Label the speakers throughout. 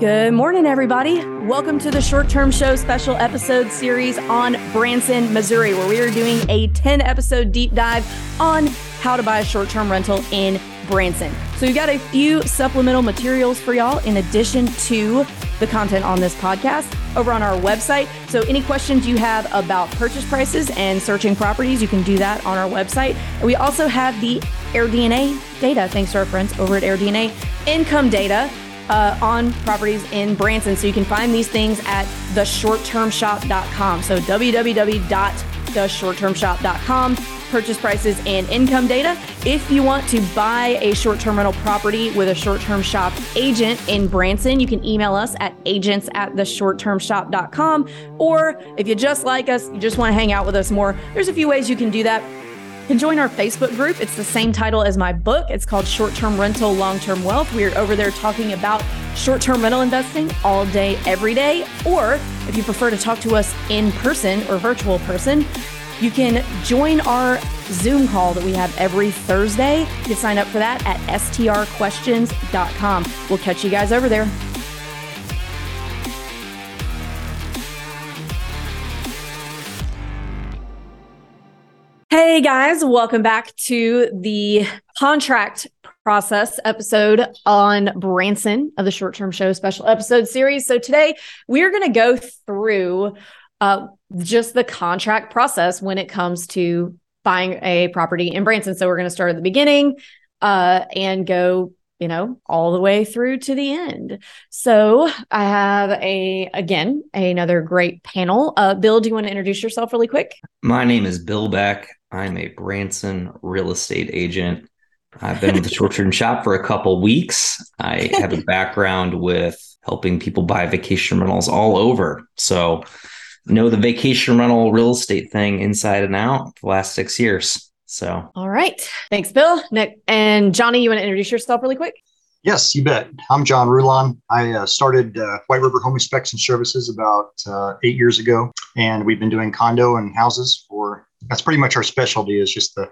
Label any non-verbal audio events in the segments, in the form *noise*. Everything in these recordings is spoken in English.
Speaker 1: Good morning, everybody. Welcome to the Short Term Show special episode series on Branson, Missouri, where we are doing a 10 episode deep dive on how to buy a short term rental in Branson. So, we got a few supplemental materials for y'all in addition to the content on this podcast over on our website. So, any questions you have about purchase prices and searching properties, you can do that on our website. And we also have the AirDNA data, thanks to our friends over at AirDNA, income data uh, on properties in Branson. So you can find these things at theshorttermshop.com. So www.theshorttermshop.com. Purchase prices and income data. If you want to buy a short term rental property with a short term shop agent in Branson, you can email us at agents at. Or if you just like us, you just want to hang out with us more, there's a few ways you can do that can join our Facebook group. It's the same title as my book. It's called Short Term Rental, Long Term Wealth. We're over there talking about short term rental investing all day, every day. Or if you prefer to talk to us in person or virtual person, you can join our Zoom call that we have every Thursday. You can sign up for that at strquestions.com. We'll catch you guys over there. Hey guys, welcome back to the contract process episode on Branson of the Short Term Show special episode series. So today we are going to go through uh, just the contract process when it comes to buying a property in Branson. So we're going to start at the beginning uh, and go you know, all the way through to the end. So I have a again another great panel. Uh, Bill, do you want to introduce yourself really quick?
Speaker 2: My name is Bill Beck. I'm a Branson real estate agent. I've been with the short term shop for a couple weeks. I have a *laughs* background with helping people buy vacation rentals all over. So know the vacation rental real estate thing inside and out the last six years. So,
Speaker 1: all right. Thanks, Bill. Nick and Johnny, you want to introduce yourself really quick?
Speaker 3: Yes, you bet. I'm John Rulon. I uh, started uh, White River Home Inspection Services about uh, eight years ago, and we've been doing condo and houses for. That's pretty much our specialty is just the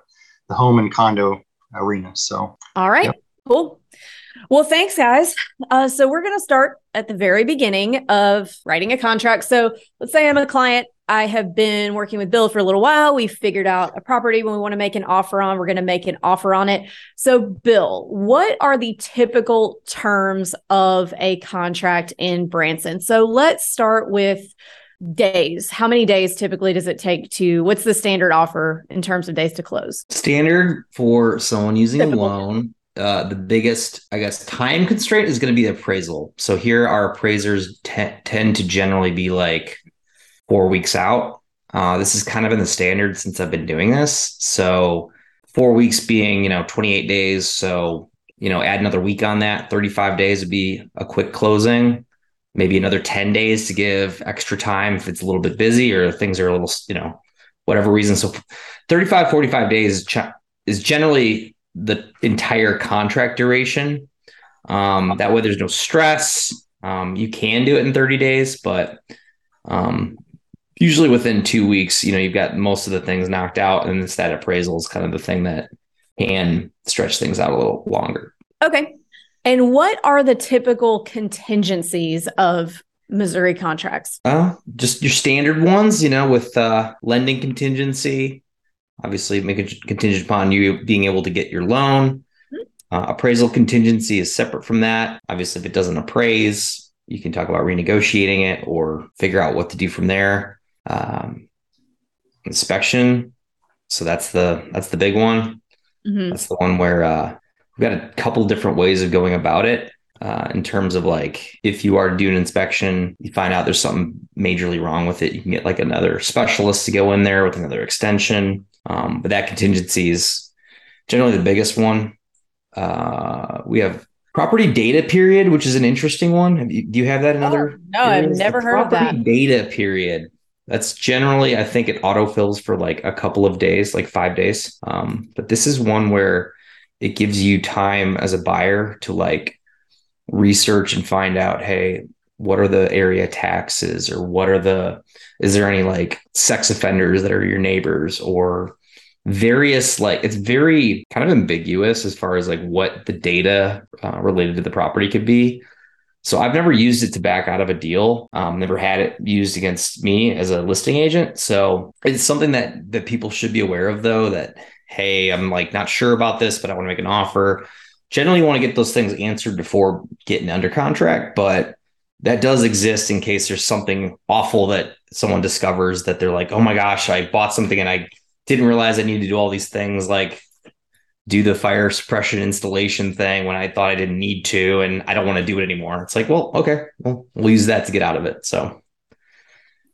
Speaker 3: the home and condo arena. So,
Speaker 1: all right, yep. cool. Well, thanks, guys. Uh, so we're going to start at the very beginning of writing a contract. So let's say I'm a client I have been working with Bill for a little while. We've figured out a property when we want to make an offer on, we're going to make an offer on it. So, Bill, what are the typical terms of a contract in Branson? So, let's start with days. How many days typically does it take to what's the standard offer in terms of days to close?
Speaker 2: Standard for someone using typical. a loan uh, the biggest, I guess, time constraint is going to be the appraisal. So here, our appraisers te- tend to generally be like four weeks out. Uh, this is kind of in the standard since I've been doing this. So four weeks being, you know, 28 days. So, you know, add another week on that. 35 days would be a quick closing. Maybe another 10 days to give extra time if it's a little bit busy or things are a little, you know, whatever reason. So 35, 45 days is generally the entire contract duration. Um, that way there's no stress. Um, you can do it in 30 days, but um, usually within two weeks, you know, you've got most of the things knocked out, and it's that appraisal is kind of the thing that can stretch things out a little longer.
Speaker 1: Okay. And what are the typical contingencies of Missouri contracts?
Speaker 2: Uh, just your standard ones, you know, with uh, lending contingency, obviously make it contingent upon you being able to get your loan. Mm-hmm. Uh, appraisal contingency is separate from that. Obviously, if it doesn't appraise, you can talk about renegotiating it or figure out what to do from there um, inspection. So that's the that's the big one. Mm-hmm. That's the one where uh, we've got a couple different ways of going about it. Uh, in terms of like if you are to do an inspection, you find out there's something majorly wrong with it, you can get like another specialist to go in there with another extension. Um, but that contingency is generally the biggest one. Uh, we have property data period, which is an interesting one. You, do you have that in other?
Speaker 1: Oh, no, areas? I've never the heard of that.
Speaker 2: Data period that's generally, I think it autofills for like a couple of days, like five days. Um, but this is one where it gives you time as a buyer to like research and find out, hey, what are the area taxes or what are the, is there any like sex offenders that are your neighbors or various like it's very kind of ambiguous as far as like what the data uh, related to the property could be So I've never used it to back out of a deal. Um, never had it used against me as a listing agent. So it's something that that people should be aware of, though. That hey, I'm like not sure about this, but I want to make an offer. Generally, you want to get those things answered before getting under contract, but that does exist in case there's something awful that someone discovers that they're like, oh my gosh, I bought something and I didn't realize I needed to do all these things like do the fire suppression installation thing when I thought I didn't need to and I don't want to do it anymore. It's like, well, okay, well, we'll use that to get out of it. So,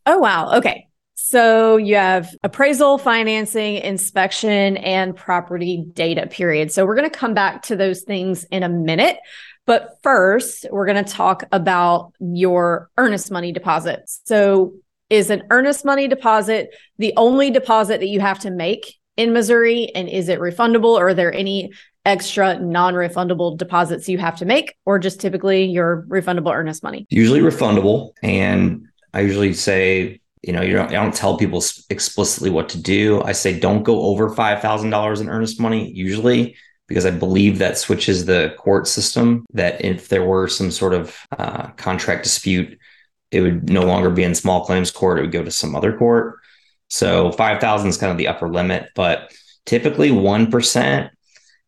Speaker 1: oh, wow. Okay. So you have appraisal, financing, inspection, and property data period. So we're going to come back to those things in a minute. But first, we're going to talk about your earnest money deposits. So is an earnest money deposit the only deposit that you have to make in Missouri? And is it refundable or are there any extra non-refundable deposits you have to make or just typically your refundable earnest money?
Speaker 2: Usually refundable. And I usually say, you know, you don't, I don't tell people explicitly what to do. I say don't go over $5,000 in earnest money usually because I believe that switches the court system that if there were some sort of uh, contract dispute, it would no longer be in small claims court. It would go to some other court. So 5,000 is kind of the upper limit, but typically 1%.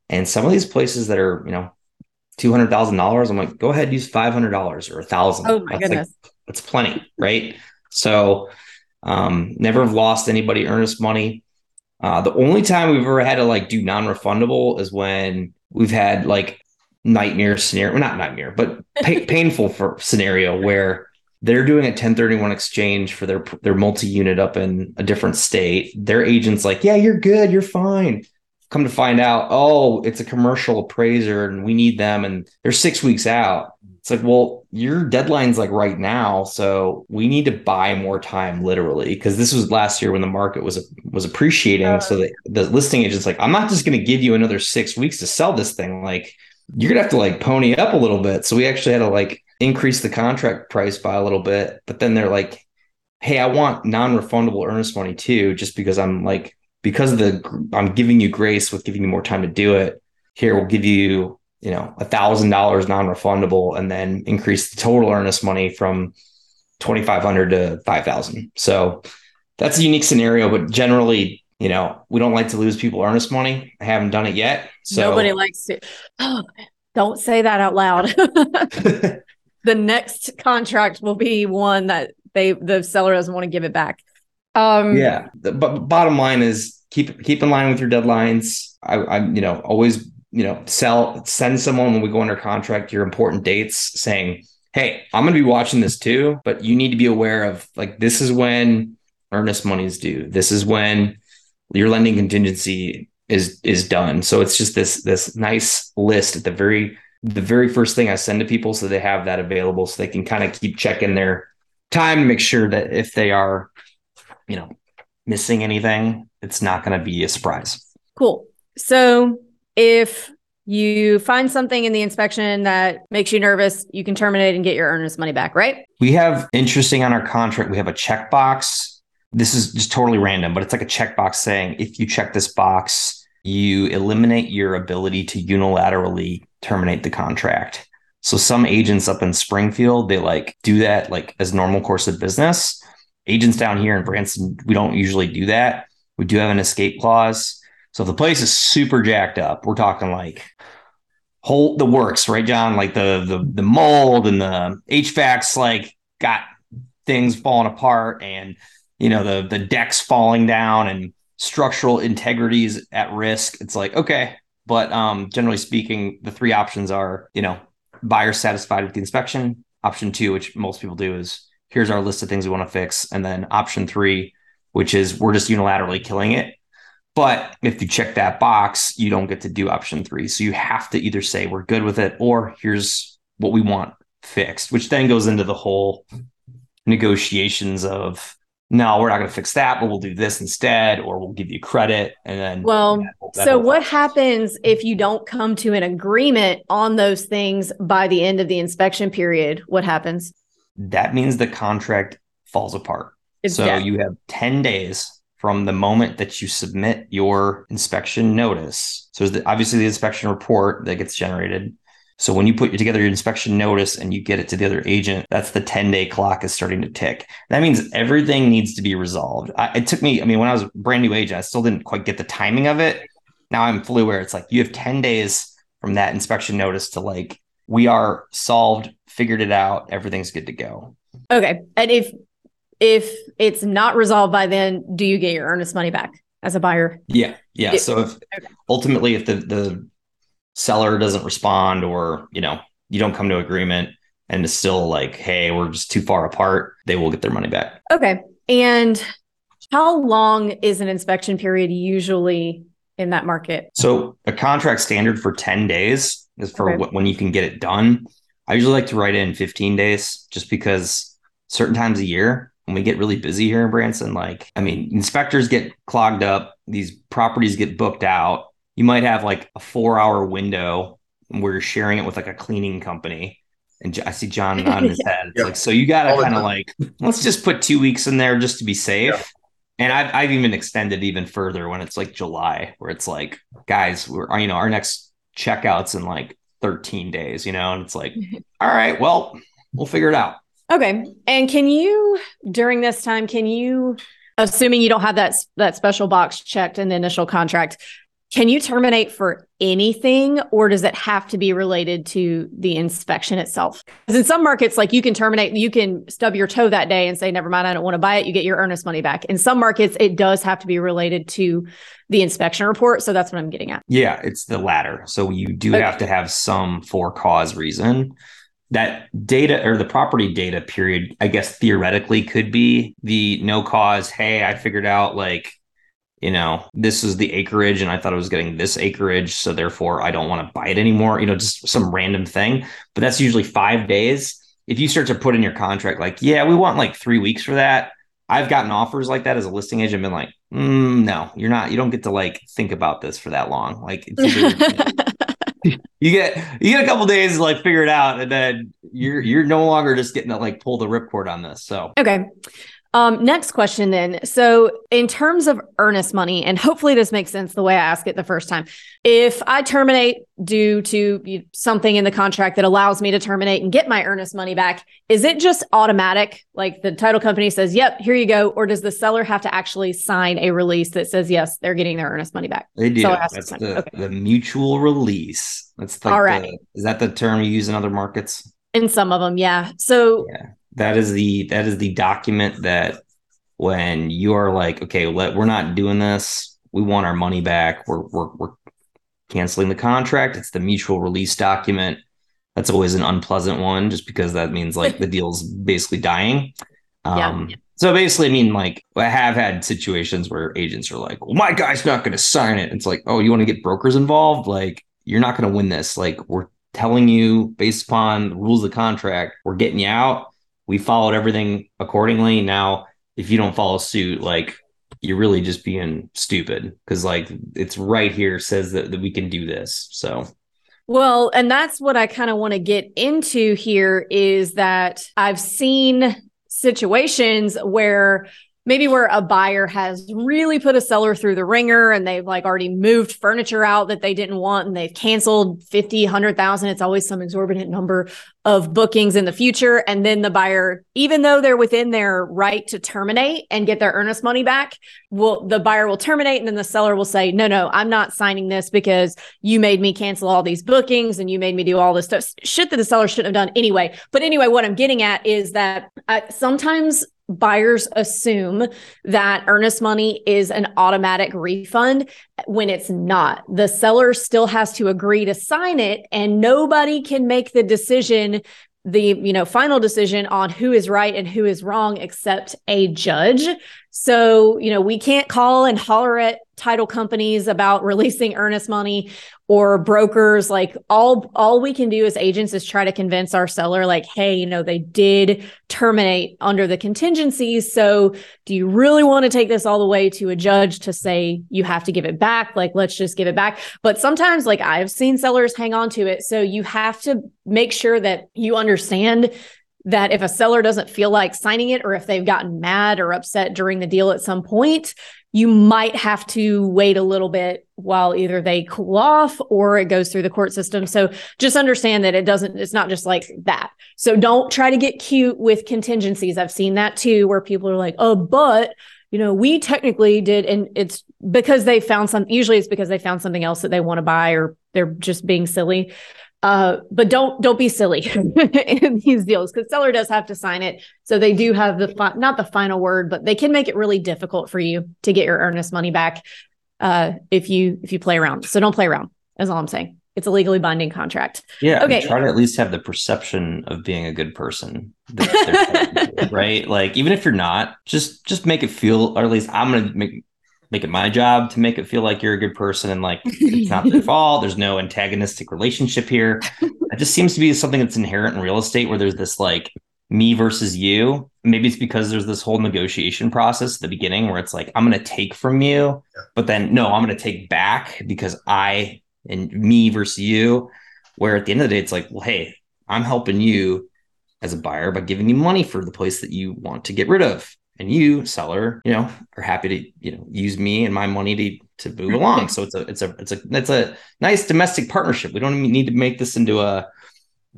Speaker 2: And some of these places that are, you know, $200,000, I'm like, go ahead, use $500 or a thousand.
Speaker 1: Oh my that's goodness. Like,
Speaker 2: that's plenty. Right. So, um, never have lost anybody earnest money. Uh, the only time we've ever had to like do non-refundable is when we've had like nightmare scenario, well, not nightmare, but pa- *laughs* painful for scenario where they're doing a 1031 exchange for their their multi-unit up in a different state. Their agent's like, "Yeah, you're good, you're fine." Come to find out, oh, it's a commercial appraiser and we need them and they're 6 weeks out. It's like, well, your deadline's like right now, so we need to buy more time literally because this was last year when the market was was appreciating. Uh, so the, the listing agent's like, I'm not just going to give you another 6 weeks to sell this thing like you're going to have to like pony up a little bit. So we actually had to like increase the contract price by a little bit, but then they're like, "Hey, I want non-refundable earnest money too, just because I'm like because of the I'm giving you grace with giving you more time to do it. Here, we'll give you you know a thousand dollars non-refundable, and then increase the total earnest money from twenty five hundred to five thousand. So that's a unique scenario, but generally you know, we don't like to lose people earnest money. I haven't done it yet. So
Speaker 1: nobody likes it Oh, *gasps* don't say that out loud. *laughs* *laughs* the next contract will be one that they the seller doesn't want to give it back.
Speaker 2: Um, yeah, but bottom line is keep keep in line with your deadlines. I, I you know always you know sell send someone when we go under contract your important dates saying hey i'm going to be watching this too but you need to be aware of like this is when earnest money is due this is when your lending contingency is is done so it's just this this nice list at the very the very first thing I send to people so they have that available so they can kind of keep checking their time to make sure that if they are, you know, missing anything, it's not going to be a surprise.
Speaker 1: Cool. So if you find something in the inspection that makes you nervous, you can terminate and get your earnest money back, right?
Speaker 2: We have interesting on our contract, we have a checkbox. This is just totally random, but it's like a checkbox saying if you check this box, you eliminate your ability to unilaterally terminate the contract. So some agents up in Springfield, they like do that like as normal course of business. Agents down here in Branson, we don't usually do that. We do have an escape clause. So if the place is super jacked up, we're talking like whole the works, right, John? Like the the the mold and the HVAC's like got things falling apart and you know the the decks falling down and structural integrity is at risk. It's like, okay. But um, generally speaking, the three options are, you know, buyer satisfied with the inspection. Option two, which most people do, is here's our list of things we want to fix. And then option three, which is we're just unilaterally killing it. But if you check that box, you don't get to do option three. So you have to either say we're good with it or here's what we want fixed, which then goes into the whole negotiations of no, we're not going to fix that, but we'll do this instead, or we'll give you credit. And then,
Speaker 1: well, that, so what happens if you don't come to an agreement on those things by the end of the inspection period? What happens?
Speaker 2: That means the contract falls apart. It's so you have 10 days from the moment that you submit your inspection notice. So the, obviously the inspection report that gets generated. So when you put together your inspection notice and you get it to the other agent, that's the 10 day clock is starting to tick. That means everything needs to be resolved. I, it took me, I mean, when I was a brand new agent, I still didn't quite get the timing of it. Now I'm fully aware it's like you have 10 days from that inspection notice to like, we are solved, figured it out, everything's good to go.
Speaker 1: Okay. And if if it's not resolved by then, do you get your earnest money back as a buyer?
Speaker 2: Yeah. Yeah. It, so if okay. ultimately if the the seller doesn't respond or, you know, you don't come to agreement and it's still like, hey, we're just too far apart, they will get their money back.
Speaker 1: Okay. And how long is an inspection period usually in that market?
Speaker 2: So a contract standard for 10 days is for okay. when you can get it done. I usually like to write in 15 days just because certain times a year when we get really busy here in Branson, like, I mean, inspectors get clogged up, these properties get booked out. You might have like a four hour window where you're sharing it with like a cleaning company. And I see John *laughs* on his head. It's yeah. like, so you got to kind of like, let's just put two weeks in there just to be safe. Yeah. And I've, I've even extended even further when it's like July, where it's like, guys, we're, you know, our next checkout's in like 13 days, you know, and it's like, *laughs* all right, well, we'll figure it out.
Speaker 1: Okay. And can you during this time can you assuming you don't have that that special box checked in the initial contract, can you terminate for anything or does it have to be related to the inspection itself? Because in some markets like you can terminate, you can stub your toe that day and say never mind, I don't want to buy it, you get your earnest money back. In some markets it does have to be related to the inspection report, so that's what I'm getting at.
Speaker 2: Yeah, it's the latter. So you do okay. have to have some for cause reason that data or the property data period, I guess theoretically could be the no cause. Hey, I figured out like, you know, this is the acreage and I thought I was getting this acreage. So therefore I don't want to buy it anymore, you know, just some random thing. But that's usually five days. If you start to put in your contract, like, yeah, we want like three weeks for that. I've gotten offers like that as a listing agent, been like, mm, no, you're not, you don't get to like think about this for that long. Like, *laughs* you get you get a couple days to like figure it out, and then you're you're no longer just getting to like pull the ripcord on this. So
Speaker 1: okay. Um, next question then. So, in terms of earnest money, and hopefully this makes sense the way I asked it the first time. If I terminate due to something in the contract that allows me to terminate and get my earnest money back, is it just automatic? Like the title company says, yep, here you go. Or does the seller have to actually sign a release that says, yes, they're getting their earnest money back?
Speaker 2: They do. That's the, okay. the mutual release. That's like All right. The, is that the term you use in other markets?
Speaker 1: In some of them, yeah. So,
Speaker 2: yeah that is the that is the document that when you are like, okay, let we're not doing this. We want our money back. We're we're we're canceling the contract. It's the mutual release document. That's always an unpleasant one, just because that means like the *laughs* deal's basically dying. Um, yeah. So basically, I mean, like I have had situations where agents are like, "Well, my guy's not going to sign it." It's like, "Oh, you want to get brokers involved? Like, you're not going to win this. Like, we're telling you based upon the rules of the contract, we're getting you out we followed everything accordingly. Now, if you don't follow suit, like you're really just being stupid because like it's right here says that, that we can do this. So
Speaker 1: well, and that's what I kind of want to get into here is that I've seen situations where maybe where a buyer has really put a seller through the wringer and they've like already moved furniture out that they didn't want and they've canceled 50 100000 it's always some exorbitant number of bookings in the future. And then the buyer even though they're within their right to terminate and get their earnest money back will the buyer will terminate and then the seller will say no no i'm not signing this because you made me cancel all these bookings and you made me do all this stuff. Shit that the seller shouldn't have done anyway. But anyway what i'm getting at is that I, sometimes buyers assume that earnest money is an automatic refund when it's not. The seller still has to agree to sign it and nobody can make the decision the you know final decision on who is right and who is wrong except a judge so you know we can't call and holler at title companies about *laughs* releasing earnest money or brokers like all all we can do as agents is try to convince our seller like hey you know they did terminate under the contingencies so do you really want to take this all the way to a judge to say you have to give it back? Like let's just give it back. But sometimes like i've seen sellers hang on to it. So you have to make sure that you understand that if a seller doesn't feel like signing it or if they've gotten mad or upset during the deal at some point, you might have to wait a little bit while either they cool off or it goes through the court system. So just understand that it doesn't, it's not just like that. So don't try to get cute with contingencies. I've seen that too, where people are like, oh, but you know, we technically did, and it's because they found some, usually it's because they found something else that they want to buy or they're just being silly. Uh, but don't don't be silly *laughs* in these deals because seller does have to sign it. So they do have the fi- not the final word, but they can make it really difficult for you to get your earnest money back uh, if you if you play around. So don't play around. Is all I'm saying. It's a legally binding contract.
Speaker 2: Yeah. Okay. Try to at least have the perception of being a good person, *laughs* right? Like even if you're not, just just make it feel, or at least I'm gonna make make it my job to make it feel like you're a good person and like it's not their *laughs* fault. There's no antagonistic relationship here. It just seems to be something that's inherent in real estate where there's this like me versus you. Maybe it's because there's this whole negotiation process at the beginning where it's like, I'm going to take from you, but then no, I'm going to take back because I and me versus you. Where at the end of the day, it's like, well, hey, I'm helping you as a buyer by giving you money for the place that you want to get rid of and you seller you know are happy to you know use me and my money to to move along. So it's a it's a it's a it's a nice domestic partnership. We don't need to make this into a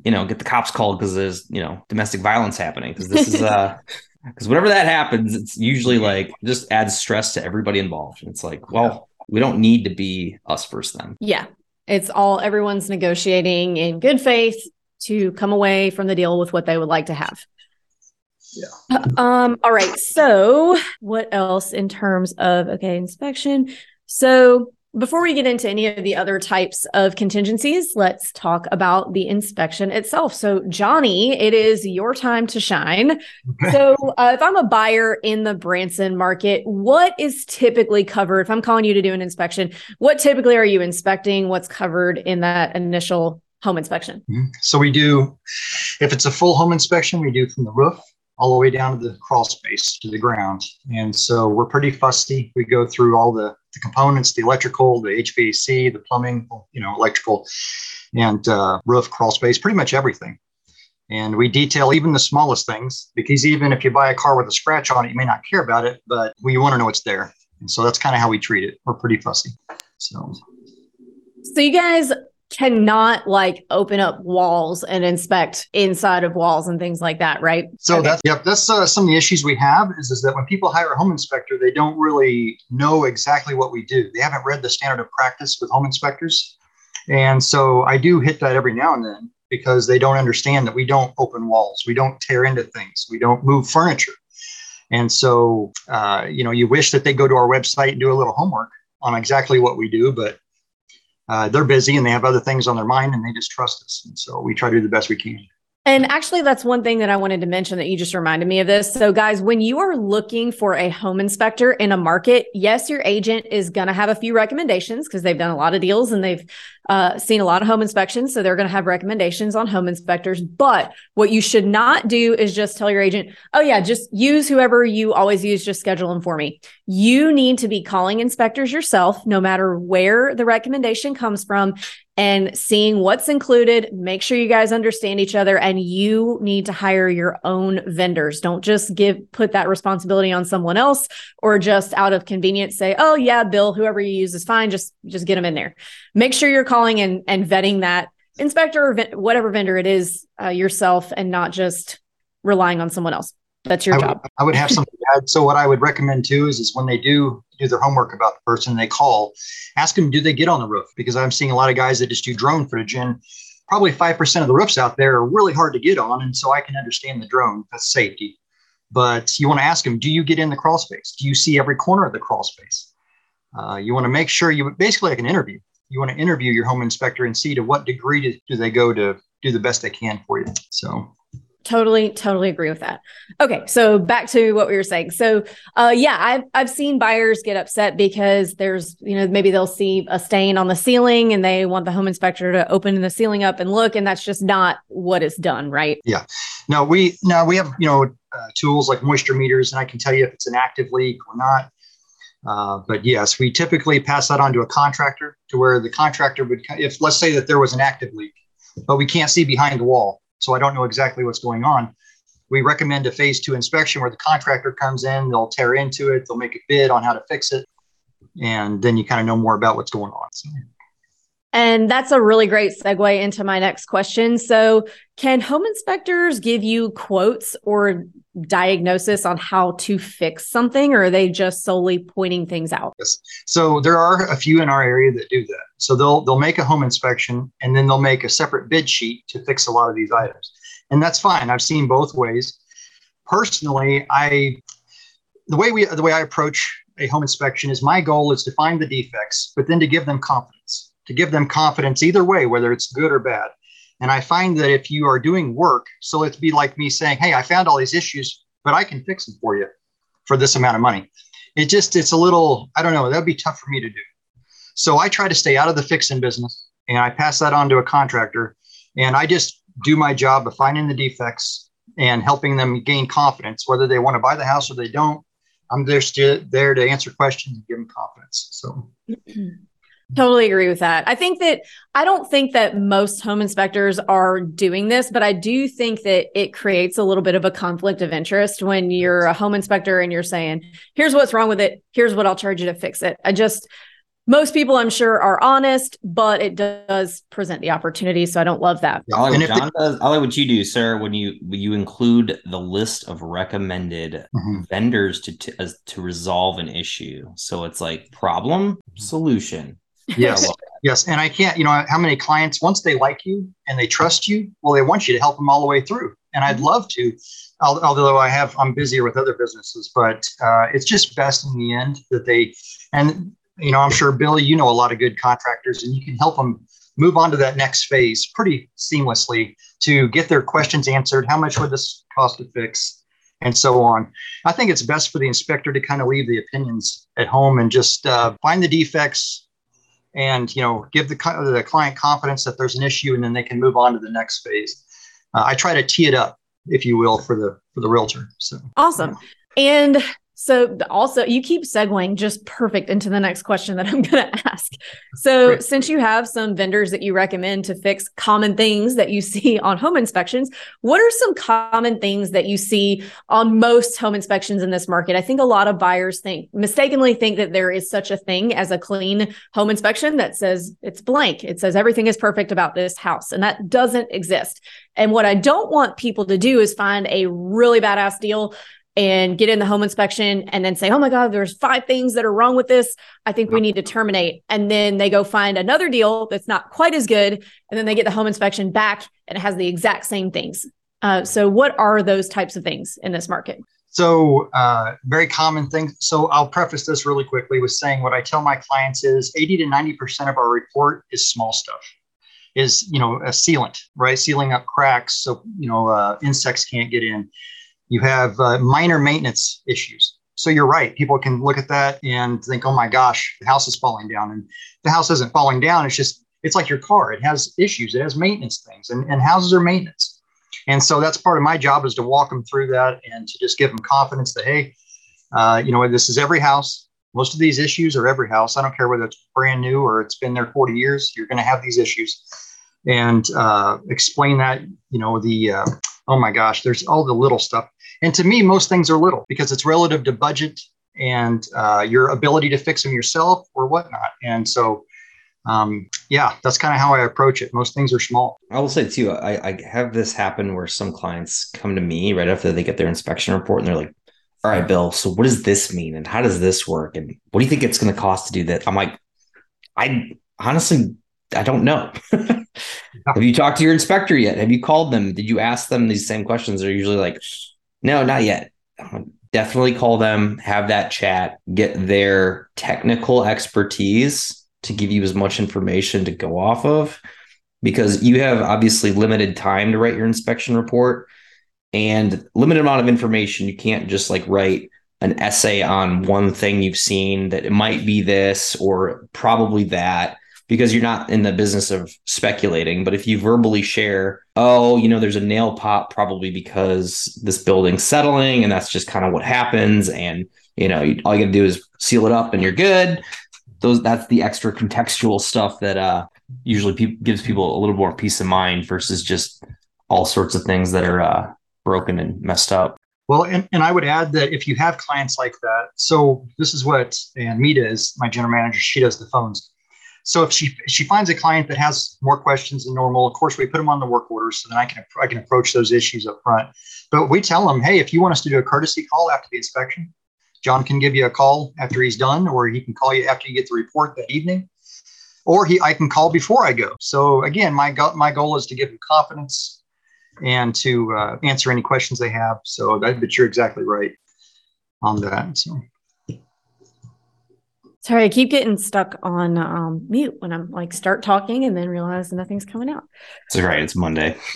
Speaker 2: you know get the cops called because there's you know domestic violence happening. Because this is uh *laughs* because whenever that happens it's usually like just adds stress to everybody involved. And it's like well we don't need to be us first then.
Speaker 1: Yeah. It's all everyone's negotiating in good faith to come away from the deal with what they would like to have
Speaker 3: yeah.
Speaker 1: Um, all right. So what else in terms of okay, inspection? So before we get into any of the other types of contingencies, let's talk about the inspection itself. So, Johnny, it is your time to shine. so, uh, if I'm a buyer in the Branson market, what is typically covered? If I'm calling you to do an inspection, what typically are you inspecting? What's covered in that initial home inspection?
Speaker 3: Mm-hmm. So, we do, if it's a full home inspection, we do from the roof all the way down to the crawl space to the ground. And so we're pretty fussy. We go through all the, the components, the electrical, the HVAC, the plumbing, you know, electrical and uh, roof, crawl space, pretty much everything. And we detail even the smallest things because even if you buy a car with a scratch on it, you may not care about it, but we want to know it's there. And so that's kind of how we treat it. We're pretty fussy. So,
Speaker 1: so you guys cannot like open up walls and inspect inside of walls and things like that, right?
Speaker 3: So okay. that's yep, that's uh, some of the issues we have is is that when people hire a home inspector, they don't really know exactly what we do. They haven't read the standard of practice with home inspectors, and so I do hit that every now and then because they don't understand that we don't open walls, we don't tear into things, we don't move furniture. And so, uh, you know, you wish that they go to our website and do a little homework on exactly what we do, but uh, they're busy and they have other things on their mind and they just trust us. And so we try to do the best we can.
Speaker 1: And actually, that's one thing that I wanted to mention that you just reminded me of this. So, guys, when you are looking for a home inspector in a market, yes, your agent is going to have a few recommendations because they've done a lot of deals and they've uh, seen a lot of home inspections. So, they're going to have recommendations on home inspectors. But what you should not do is just tell your agent, oh, yeah, just use whoever you always use, just schedule them for me. You need to be calling inspectors yourself, no matter where the recommendation comes from, and seeing what's included. Make sure you guys understand each other and you need to hire your own vendors. Don't just give put that responsibility on someone else or just out of convenience say, "Oh yeah, Bill, whoever you use is fine. Just just get them in there." Make sure you're calling and and vetting that inspector or whatever vendor it is uh, yourself and not just relying on someone else. That's your
Speaker 3: I
Speaker 1: job.
Speaker 3: Would, I would have something to add. So what I would recommend too is, is when they do do their homework about the person they call, ask them, do they get on the roof? Because I'm seeing a lot of guys that just do drone footage and probably 5% of the roofs out there are really hard to get on. And so I can understand the drone, that's safety. But you want to ask them, do you get in the crawl space? Do you see every corner of the crawl space? Uh, you want to make sure you basically like an interview. You want to interview your home inspector and see to what degree do, do they go to do the best they can for you. So
Speaker 1: Totally, totally agree with that. Okay, so back to what we were saying. So, uh, yeah, I've I've seen buyers get upset because there's, you know, maybe they'll see a stain on the ceiling and they want the home inspector to open the ceiling up and look, and that's just not what is done, right?
Speaker 3: Yeah. No, we now we have you know uh, tools like moisture meters, and I can tell you if it's an active leak or not. Uh, but yes, we typically pass that on to a contractor to where the contractor would, if let's say that there was an active leak, but we can't see behind the wall so I don't know exactly what's going on. we recommend a phase two inspection where the contractor comes in, they'll tear into it, they'll make a bid on how to fix it, and then you kind of know more about what's going on. So.
Speaker 1: And that's a really great segue into my next question. So, can home inspectors give you quotes or diagnosis on how to fix something, or are they just solely pointing things out?
Speaker 3: Yes. So there are a few in our area that do that. So they'll they'll make a home inspection and then they'll make a separate bid sheet to fix a lot of these items, and that's fine. I've seen both ways. Personally, I the way we the way I approach a home inspection is my goal is to find the defects, but then to give them confidence to give them confidence either way, whether it's good or bad. And I find that if you are doing work, so it'd be like me saying, Hey, I found all these issues, but I can fix them for you for this amount of money. It just, it's a little, I don't know, that'd be tough for me to do. So I try to stay out of the fixing business and I pass that on to a contractor. And I just do my job of finding the defects and helping them gain confidence, whether they want to buy the house or they don't. I'm just there to answer questions and give them confidence. So *clears throat*
Speaker 1: Totally agree with that. I think that I don't think that most home inspectors are doing this, but I do think that it creates a little bit of a conflict of interest when you're a home inspector and you're saying, here's what's wrong with it. Here's what I'll charge you to fix it. I just, most people I'm sure are honest, but it does present the opportunity. So I don't love that.
Speaker 2: I like what John does. I like what you do, sir. When you when you include the list of recommended mm-hmm. vendors to to, as, to resolve an issue. So it's like problem solution
Speaker 3: Yes. yes. And I can't, you know, how many clients, once they like you and they trust you, well, they want you to help them all the way through. And I'd love to, although I have, I'm busier with other businesses, but uh, it's just best in the end that they, and, you know, I'm sure Billy, you know, a lot of good contractors and you can help them move on to that next phase pretty seamlessly to get their questions answered. How much would this cost to fix? and so on. I think it's best for the inspector to kind of leave the opinions at home and just uh, find the defects, and you know give the, the client confidence that there's an issue and then they can move on to the next phase. Uh, i try to tee it up if you will for the for the realtor so.
Speaker 1: Awesome. And so also you keep segueing just perfect into the next question that I'm *laughs* going to ask. So Great. since you have some vendors that you recommend to fix common things that you *laughs* see on home inspections, what are some common things that you see on most home inspections in this market? I think a lot of buyers think mistakenly think that there is such a thing as a clean home inspection that says it's blank. It says everything is perfect about this house and that doesn't exist. And what I don't want people to do is find a really badass deal and get in the home inspection and then say, oh my God, there's five things that are wrong with this. I think we need to terminate. And then they go find another deal that's not quite as good. And then they get the home inspection back and it has the exact same things. Uh, so, what are those types of things in this market?
Speaker 3: So, uh, very common things. So, I'll preface this really quickly with saying what I tell my clients is 80 to 90% of our report is small stuff is you know a sealant right sealing up cracks so you know uh, insects can't get in you have uh, minor maintenance issues. So you're right. People can look at that and think, oh my gosh, the house is falling down. And the house isn't falling down. It's just, it's like your car. It has issues. It has maintenance things and, and houses are maintenance. And so that's part of my job is to walk them through that and to just give them confidence that, hey, uh, you know, this is every house. Most of these issues are every house. I don't care whether it's brand new or it's been there 40 years, you're going to have these issues. And uh, explain that, you know, the, uh, oh my gosh, there's all the little stuff and to me, most things are little because it's relative to budget and uh, your ability to fix them yourself or whatnot. And so, um, yeah, that's kind of how I approach it. Most things are small.
Speaker 2: I will say too, I, I have this happen where some clients come to me right after they get their inspection report and they're like, all right, Bill, so what does this mean? And how does this work? And what do you think it's going to cost to do that? I'm like, I honestly, I don't know. *laughs* Have you talked to your inspector yet? Have you called them? Did you ask them these same questions? They're usually like, no, not yet. Um, definitely call them, have that chat, get their technical expertise to give you as much information to go off of because you have obviously limited time to write your inspection report and limited amount of information. You can't just like write an essay on one thing you've seen that it might be this or probably that because you're not in the business of speculating. But if you verbally share, oh, you know, there's a nail pop probably because this building's settling and that's just kind of what happens. And, you know, all you got to do is seal it up and you're good. Those that's the extra contextual stuff that uh usually pe- gives people a little more peace of mind versus just all sorts of things that are uh broken and messed up.
Speaker 3: Well, and, and I would add that if you have clients like that, so this is what, and Mita is my general manager, she does the phones. So if she she finds a client that has more questions than normal, of course we put them on the work order so then I can I can approach those issues up front. But we tell them, hey, if you want us to do a courtesy call after the inspection, John can give you a call after he's done, or he can call you after you get the report that evening, or he I can call before I go. So again, my go- my goal is to give them confidence and to uh, answer any questions they have. So that, but you're exactly right on that. So.
Speaker 1: Sorry, I keep getting stuck on um, mute when I'm like start talking and then realize nothing's coming out.
Speaker 2: It's right. It's Monday. *laughs*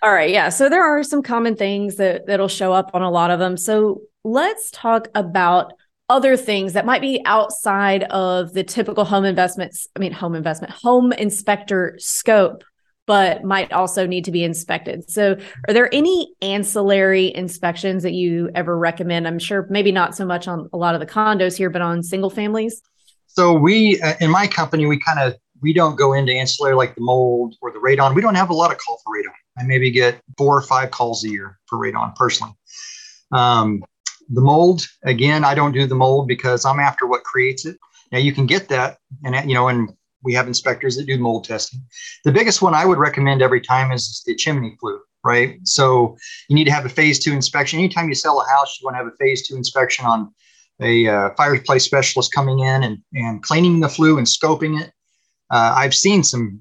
Speaker 1: All right, yeah. So there are some common things that that'll show up on a lot of them. So let's talk about other things that might be outside of the typical home investments. I mean, home investment, home inspector scope but might also need to be inspected. So, are there any ancillary inspections that you ever recommend? I'm sure maybe not so much on a lot of the condos here, but on single families.
Speaker 3: So, we uh, in my company, we kind of we don't go into ancillary like the mold or the radon. We don't have a lot of call for radon. I maybe get four or five calls a year for radon personally. Um, the mold, again, I don't do the mold because I'm after what creates it. Now you can get that, and you know, and we have inspectors that do mold testing. The biggest one I would recommend every time is the chimney flue, right? So you need to have a phase two inspection. Anytime you sell a house, you want to have a phase two inspection on a uh, fireplace specialist coming in and, and cleaning the flue and scoping it. Uh, I've seen some,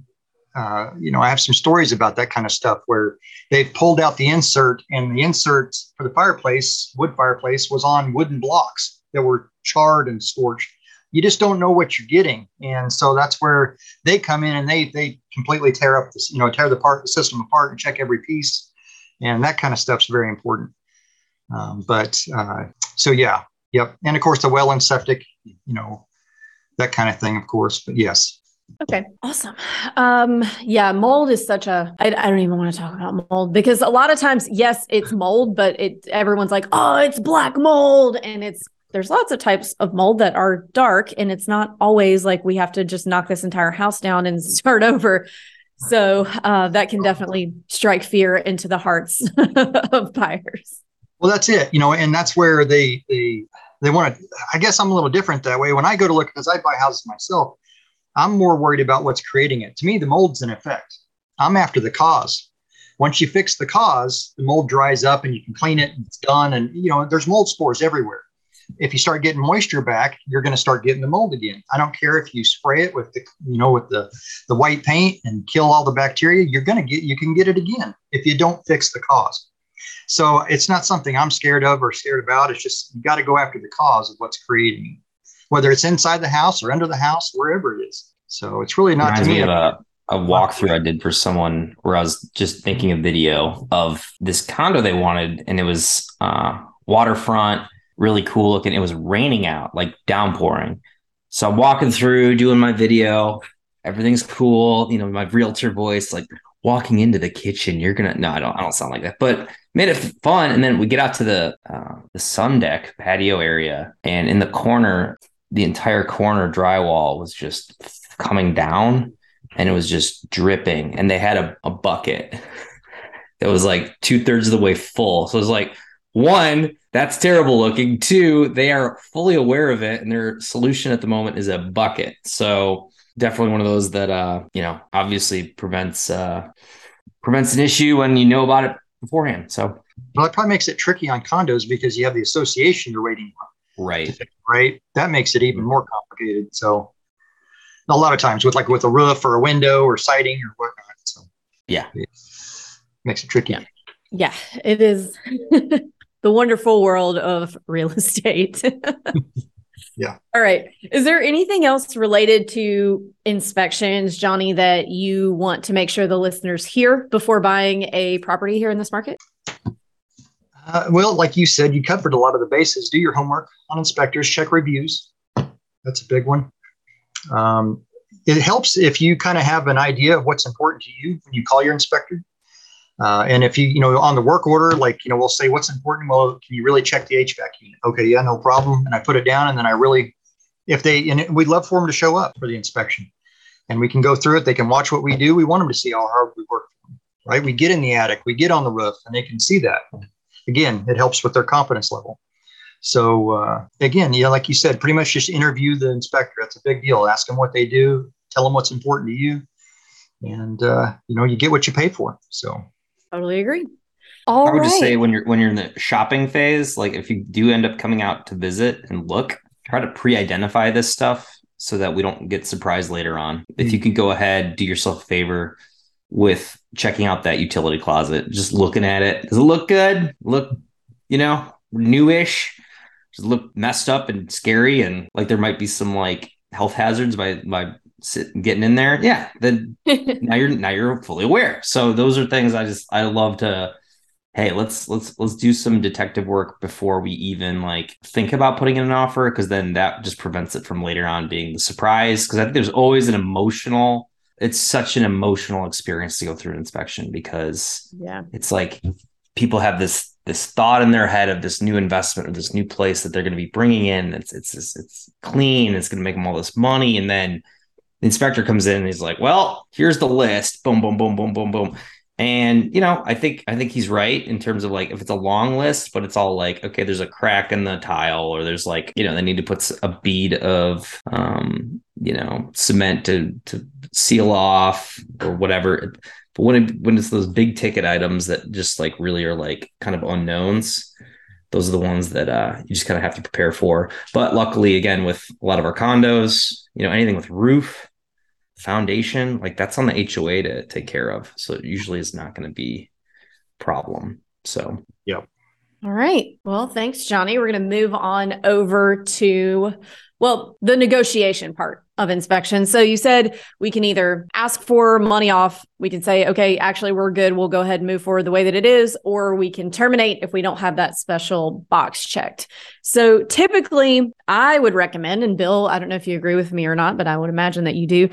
Speaker 3: uh, you know, I have some stories about that kind of stuff where they've pulled out the insert and the insert for the fireplace, wood fireplace, was on wooden blocks that were charred and scorched you just don't know what you're getting. And so that's where they come in and they they completely tear up this you know tear the part the system apart and check every piece. And that kind of stuff's very important. Um, but uh, so yeah yep. And of course the well and septic you know that kind of thing of course but yes.
Speaker 1: Okay, awesome. Um, yeah, mold is such a I, I don't even want to talk about mold because a lot of times, yes, it's mold, but it everyone's like, oh, it's black mold, and it's there's lots of types of mold that are dark and it's not always like we have to just knock this entire house down and *laughs* start over. So uh, that can definitely strike fear into the hearts *laughs* of buyers.
Speaker 3: Well that's it you know and that's where they they they want to i guess i'm a little different that way. When i go to look because i buy houses myself i'm more worried about what's creating it. To me the mold's an effect. I'm after the cause. Once you fix the cause the mold dries up and you can clean it and it's done and you know there's mold spores everywhere if you start getting moisture back, you're going to start getting the mold again. I don't care if you spray it with the, you know, with the, the white paint and kill all the bacteria, you're going to get, you can get it again if you don't fix the cause. So it's not something I'm scared of or scared about. It's just, you got to go after the cause of what's creating, whether it's inside the house or under the house, wherever it is. So it's really not
Speaker 2: Reminds
Speaker 3: to me.
Speaker 2: me of a, a walkthrough I did for someone where I was just making a video of this condo they wanted, and it was uh, waterfront really cool looking. It was raining out, like downpouring. So I'm walking through, doing my video. Everything's cool. You know, my realtor voice, like walking into the kitchen. You're gonna no, I don't. I don't sound like that, but made it fun. And then we get out to the uh, the sun deck patio area, and in the corner, the entire corner drywall was just coming down, and it was just dripping. And they had a, a bucket *laughs* that was like two thirds of the way full. So it was like one that's terrible looking. Two, they are fully aware of it, and their solution at the moment is a bucket. So definitely one of those that uh, you know, obviously prevents uh prevents an issue when you know about it beforehand. So
Speaker 3: well, that probably makes it tricky on condos because you have the association you're waiting
Speaker 2: on. Right.
Speaker 3: Right. That makes it even more complicated. So a lot of times with like with a roof or a window or siding or whatnot. So
Speaker 2: yeah.
Speaker 3: It makes it tricky.
Speaker 1: Yeah, yeah it is. *laughs* the wonderful world of *laughs* real estate. *laughs*
Speaker 3: yeah.
Speaker 1: All right. Is there anything else related to inspections, Johnny, that you want to make sure the listeners hear before buying a property here in this market?
Speaker 3: Uh, well, like you said, you covered a lot of the bases. Do your homework on inspectors, check reviews. That's a big one. Um, it helps if you kind of have an idea of what's important to you when you call your inspector. Uh, and if you, you know, on the work order, like, you know, we'll say what's important. Well, can you really check the HVAC unit? Okay, yeah, no problem. And I put it down and then I really, if they, and we'd love for them to show up for the inspection and we can go through it. They can watch what we do. We want them to see how hard we work right? We get in the attic, we get on the roof, and they can see that. Again, it helps with their confidence level. So uh, again, you know, like you said, pretty much just interview the inspector. That's a big deal. Ask them what they do, tell them what's important to you, and uh, you know, you get what you pay for. So
Speaker 1: totally agree. All
Speaker 2: I would
Speaker 1: right.
Speaker 2: just say when you're when you're in the shopping phase, like if you do end up coming out to visit and look, try to pre-identify this stuff so that we don't get surprised later on. If you hmm. could go ahead, do yourself a favor with checking out that utility closet, just looking at it. Does it look good? Look, you know, newish? Does it look messed up and scary and like there might be some like health hazards by by sit, getting in there? Yeah, then *laughs* now you're now you're fully aware. So those are things I just I love to hey let's let's let's do some detective work before we even like think about putting in an offer because then that just prevents it from later on being the surprise because i think there's always an emotional it's such an emotional experience to go through an inspection because
Speaker 1: yeah
Speaker 2: it's like people have this this thought in their head of this new investment or this new place that they're going to be bringing in it's it's it's, it's clean it's going to make them all this money and then the inspector comes in and he's like well here's the list boom boom boom boom boom boom and you know, I think I think he's right in terms of like if it's a long list, but it's all like okay, there's a crack in the tile, or there's like you know they need to put a bead of um, you know cement to to seal off or whatever. But when it, when it's those big ticket items that just like really are like kind of unknowns, those are the ones that uh, you just kind of have to prepare for. But luckily, again, with a lot of our condos, you know, anything with roof, foundation like that's on the HOA to take care of. So it usually is not going to be problem. So
Speaker 3: yep.
Speaker 1: All right. Well thanks Johnny. We're going to move on over to well the negotiation part of inspection. So you said we can either ask for money off. We can say okay actually we're good. We'll go ahead and move forward the way that it is or we can terminate if we don't have that special box checked. So typically i would recommend and bill i don't know if you agree with me or not but i would imagine that you do.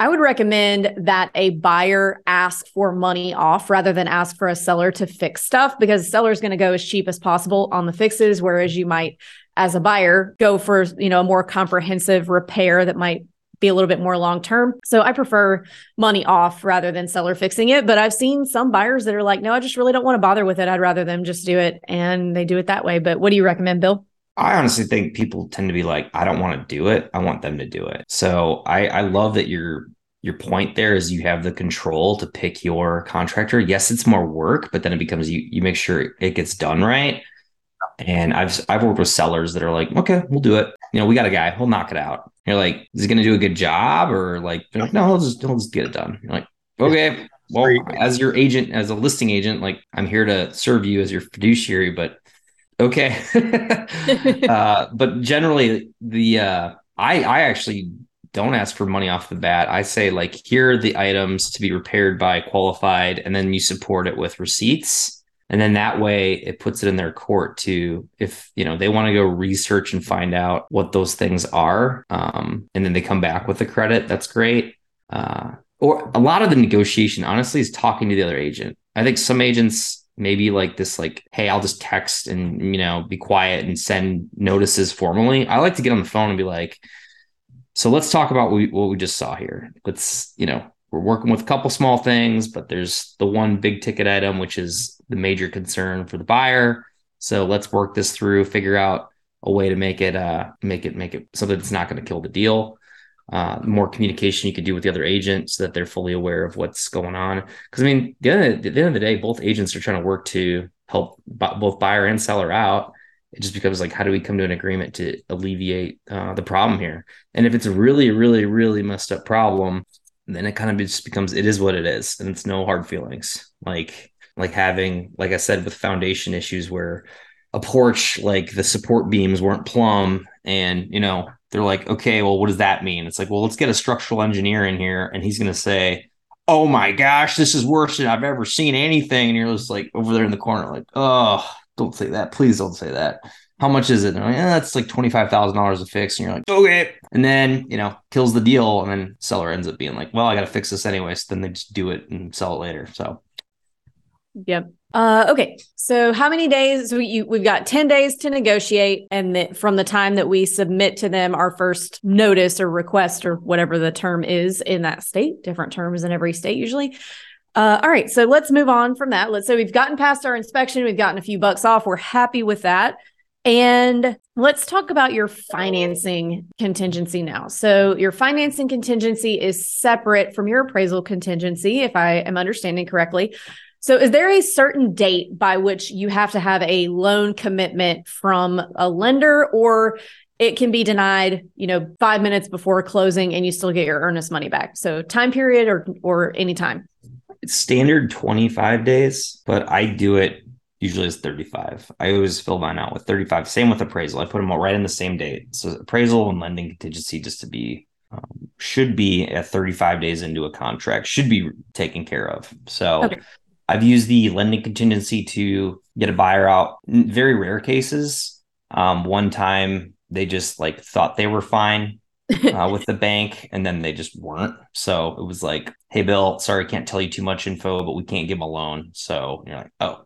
Speaker 1: I would recommend that a buyer ask for money off rather than ask for a seller to fix stuff because the seller is going to go as cheap as possible on the fixes, whereas you might, as a buyer, go for you know a more comprehensive repair that might be a little bit more long term. So I prefer money off rather than seller fixing it. But I've seen some buyers that are like, no, I just really don't want to bother with it. I'd rather them just do it, and they do it that way. But what do you recommend, Bill?
Speaker 2: I honestly think people tend to be like, I don't want to do it. I want them to do it. So I, I love that your your point there is you have the control to pick your contractor. Yes, it's more work, but then it becomes you you make sure it gets done right. And I've I've worked with sellers that are like, okay, we'll do it. You know, we got a guy, he'll knock it out. You're like, is he going to do a good job, or like, like no, he'll just he'll just get it done. You're like, okay, well, as your agent, as a listing agent, like I'm here to serve you as your fiduciary, but okay. *laughs* *laughs* uh, but generally, the uh, I I actually don't ask for money off the bat. I say like here are the items to be repaired by qualified, and then you support it with receipts. And then that way it puts it in their court to if you know they want to go research and find out what those things are. Um, and then they come back with the credit, that's great. Uh, or a lot of the negotiation honestly is talking to the other agent. I think some agents maybe like this like hey i'll just text and you know be quiet and send notices formally i like to get on the phone and be like so let's talk about what we, what we just saw here let's you know we're working with a couple small things but there's the one big ticket item which is the major concern for the buyer so let's work this through figure out a way to make it uh make it make it so that it's not going to kill the deal uh, more communication you could do with the other agent so that they're fully aware of what's going on. Because I mean, the end, of, the end of the day, both agents are trying to work to help b- both buyer and seller out. It just becomes like, how do we come to an agreement to alleviate uh, the problem here? And if it's a really, really, really messed up problem, then it kind of just becomes it is what it is, and it's no hard feelings. Like like having, like I said, with foundation issues where a porch like the support beams weren't plumb and you know they're like okay well what does that mean it's like well let's get a structural engineer in here and he's going to say oh my gosh this is worse than i've ever seen anything and you're just like over there in the corner like oh don't say that please don't say that how much is it? And like, yeah, it's like twenty five thousand dollars to fix, and you're like, okay. And then you know, kills the deal, and then seller ends up being like, well, I got to fix this anyway. So then they just do it and sell it later. So
Speaker 1: Yep. Uh, okay. So how many days? We, you, we've got 10 days to negotiate. And the, from the time that we submit to them our first notice or request or whatever the term is in that state, different terms in every state usually. Uh, all right, so let's move on from that. Let's say we've gotten past our inspection, we've gotten a few bucks off, we're happy with that. And let's talk about your financing contingency now. So, your financing contingency is separate from your appraisal contingency, if I am understanding correctly. So, is there a certain date by which you have to have a loan commitment from a lender, or it can be denied, you know, five minutes before closing, and you still get your earnest money back? So, time period or or any time.
Speaker 2: It's standard twenty five days, but I do it usually is 35. I always fill mine out with 35. Same with appraisal. I put them all right in the same date. So appraisal and lending contingency just to be um, should be at 35 days into a contract, should be taken care of. So okay. I've used the lending contingency to get a buyer out. In very rare cases. Um, one time they just like thought they were fine uh, with *laughs* the bank and then they just weren't. So it was like, hey, Bill, sorry, can't tell you too much info, but we can't give them a loan. So you're like, oh,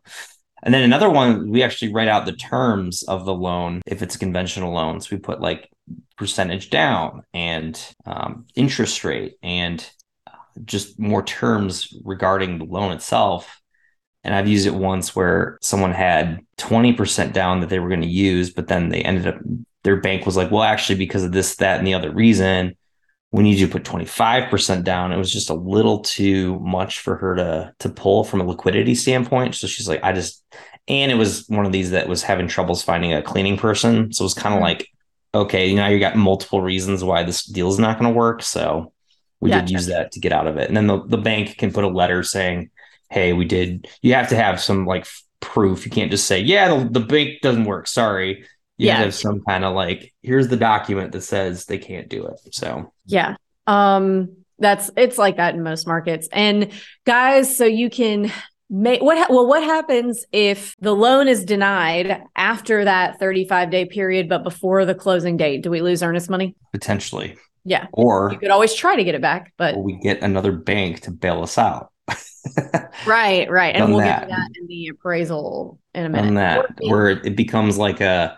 Speaker 2: and then another one, we actually write out the terms of the loan if it's conventional loans. We put like percentage down and um, interest rate and just more terms regarding the loan itself. And I've used it once where someone had 20% down that they were going to use, but then they ended up, their bank was like, well, actually, because of this, that, and the other reason, we need you to put 25% down. It was just a little too much for her to to pull from a liquidity standpoint. So she's like, I just and it was one of these that was having troubles finding a cleaning person. So it was kind of mm-hmm. like, okay, now you got multiple reasons why this deal is not going to work. So we did use that to get out of it. And then the, the bank can put a letter saying, hey, we did, you have to have some like proof. You can't just say, yeah, the, the bank doesn't work. Sorry. You yeah. have some kind of like here's the document that says they can't do it. So.
Speaker 1: Yeah. Um that's it's like that in most markets. And guys so you can make what ha- well what happens if the loan is denied after that 35 day period but before the closing date? Do we lose earnest money?
Speaker 2: Potentially
Speaker 1: yeah
Speaker 2: or
Speaker 1: you could always try to get it back but
Speaker 2: we get another bank to bail us out *laughs*
Speaker 1: right right and we'll that. get that in the appraisal in a minute
Speaker 2: that where it becomes like a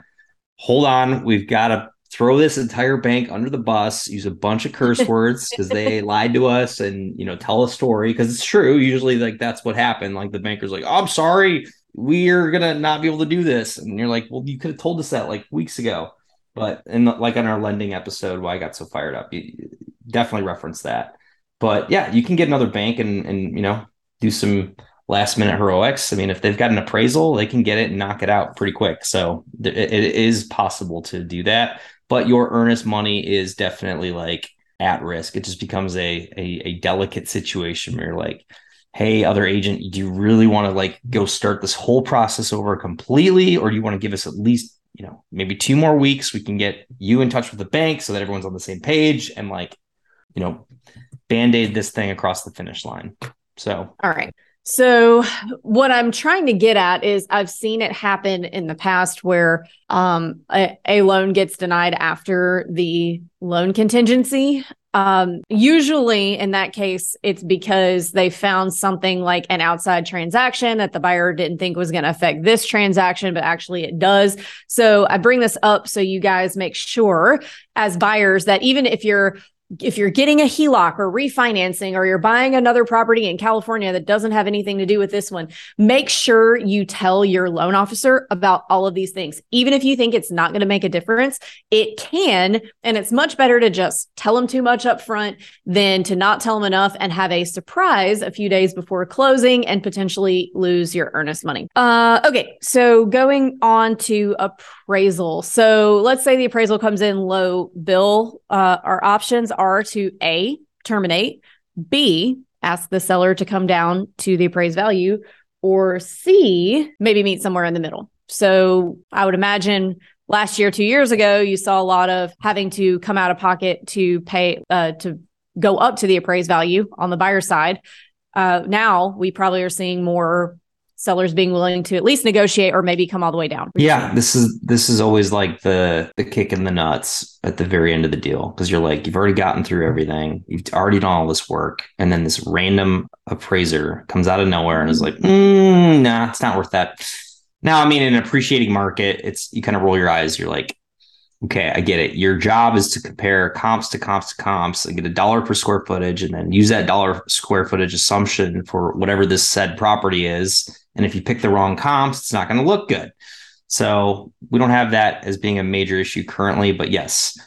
Speaker 2: hold on, we've got to throw this entire bank under the bus, use a bunch of curse *laughs* words because they lied to us and, you know, tell a story because it's true. Usually, like, that's what happened. Like, the banker's like, oh, I'm sorry, we're going to not be able to do this. And you're like, well, you could have told us that like weeks ago. But, and like on our lending episode, why I got so fired up, you definitely reference that. But yeah, you can get another bank and, and, you know, do some last minute heroics. I mean, if they've got an appraisal, they can get it and knock it out pretty quick. So it, it is possible to do that. But your earnest money is definitely like at risk. It just becomes a, a, a delicate situation where you're like, hey, other agent, do you really want to like go start this whole process over completely? Or do you want to give us at least, you know, maybe two more weeks? We can get you in touch with the bank so that everyone's on the same page and like, you know, band-aid this thing across the finish line. So
Speaker 1: all right. So, what I'm trying to get at is I've seen it happen in the past where um, a, a, loan gets denied after the loan contingency. Um, usually, in that case, it's because they found something like an outside transaction that the buyer didn't think was going to affect this transaction, but actually it does. So, I bring this up so you guys make sure as buyers that even if you're if you're getting a HELOC or refinancing or you're buying another property in California that doesn't have anything to do with this one, make sure you tell your loan officer about all of these things. Even if you think it's not going to make a difference, it can. And it's much better to just tell them too much up front than to not tell them enough and have a surprise a few days before closing and potentially lose your earnest money. Uh, okay. So going on to appraisal. So let's say the appraisal comes in low bill. Uh, our options are to A, terminate, B, ask the seller to come down to the appraised value, or C, maybe meet somewhere in the middle. So I would imagine last year, two years ago, you saw a lot of having to come out of pocket to pay, uh, to go up to the appraised value on the buyer side. Uh, now we probably are seeing more sellers being willing to at least negotiate or maybe come all the way down.
Speaker 2: Yeah, this is this is always like the the kick in the nuts at the very end of the deal because you're like you've already gotten through everything, you've already done all this work, and then this random appraiser comes out of nowhere and is like, mm, "Nah, it's not worth that." Now, I mean, in an appreciating market, it's you kind of roll your eyes. You're like, okay, I get it. Your job is to compare comps to comps to comps and get a dollar per square footage and then use that dollar square footage assumption for whatever this said property is. And if you pick the wrong comps, it's not going to look good. So we don't have that as being a major issue currently, but yes,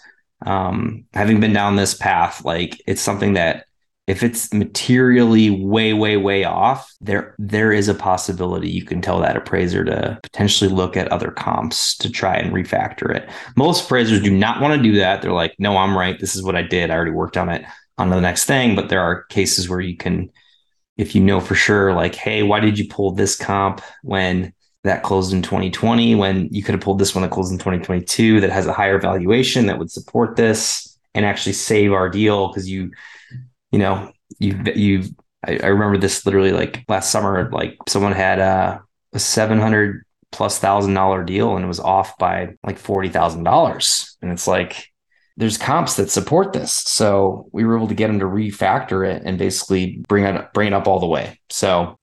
Speaker 2: um, having been down this path, like it's something that if it's materially way way way off there there is a possibility you can tell that appraiser to potentially look at other comps to try and refactor it. Most appraisers do not want to do that. They're like no i'm right. This is what i did. I already worked on it on the next thing. But there are cases where you can if you know for sure like hey why did you pull this comp when that closed in 2020 when you could have pulled this one that closed in 2022 that has a higher valuation that would support this and actually save our deal? Because you you know, you you I, I, remember this literally like last summer, like someone had a, a seven hundred plus thousand dollar deal and it was off by like forty thousand dollars, and it's like there's comps that support this, so we were able to get them to refactor it and basically bring it bring it up all the way. So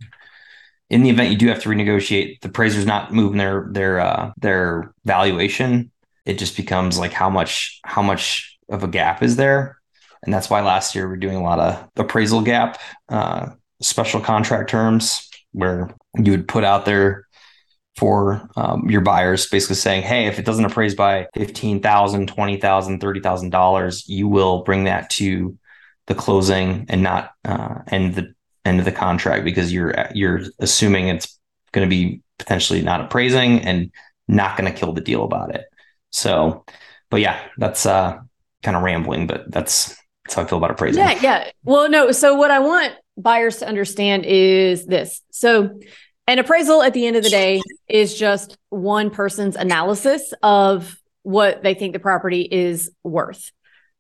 Speaker 2: in the event you do have to renegotiate, the appraiser's not moving their their uh, their valuation. It just becomes like how much how much of a gap is there and that's why last year we're doing a lot of appraisal gap uh, special contract terms where you would put out there for um, your buyers basically saying hey if it doesn't appraise by $15000 $20000 $30000 you will bring that to the closing and not uh, end the end of the contract because you're you're assuming it's going to be potentially not appraising and not going to kill the deal about it so but yeah that's uh kind of rambling but that's that's how I feel about appraising.
Speaker 1: Yeah, yeah. Well, no. So what I want buyers to understand is this. So an appraisal at the end of the day is just one person's analysis of what they think the property is worth.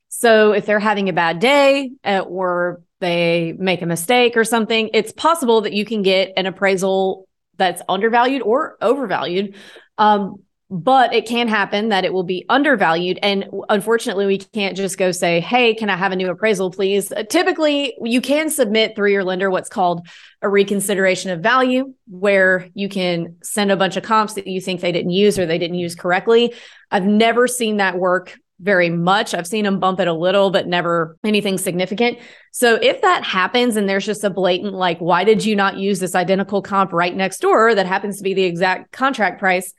Speaker 1: So if they're having a bad day uh, or they make a mistake or something, it's possible that you can get an appraisal that's undervalued or overvalued. Um, but it can happen that it will be undervalued. And unfortunately, we can't just go say, Hey, can I have a new appraisal, please? Uh, typically, you can submit through your lender what's called a reconsideration of value, where you can send a bunch of comps that you think they didn't use or they didn't use correctly. I've never seen that work very much. I've seen them bump it a little, but never anything significant. So if that happens and there's just a blatant, like, why did you not use this identical comp right next door that happens to be the exact contract price?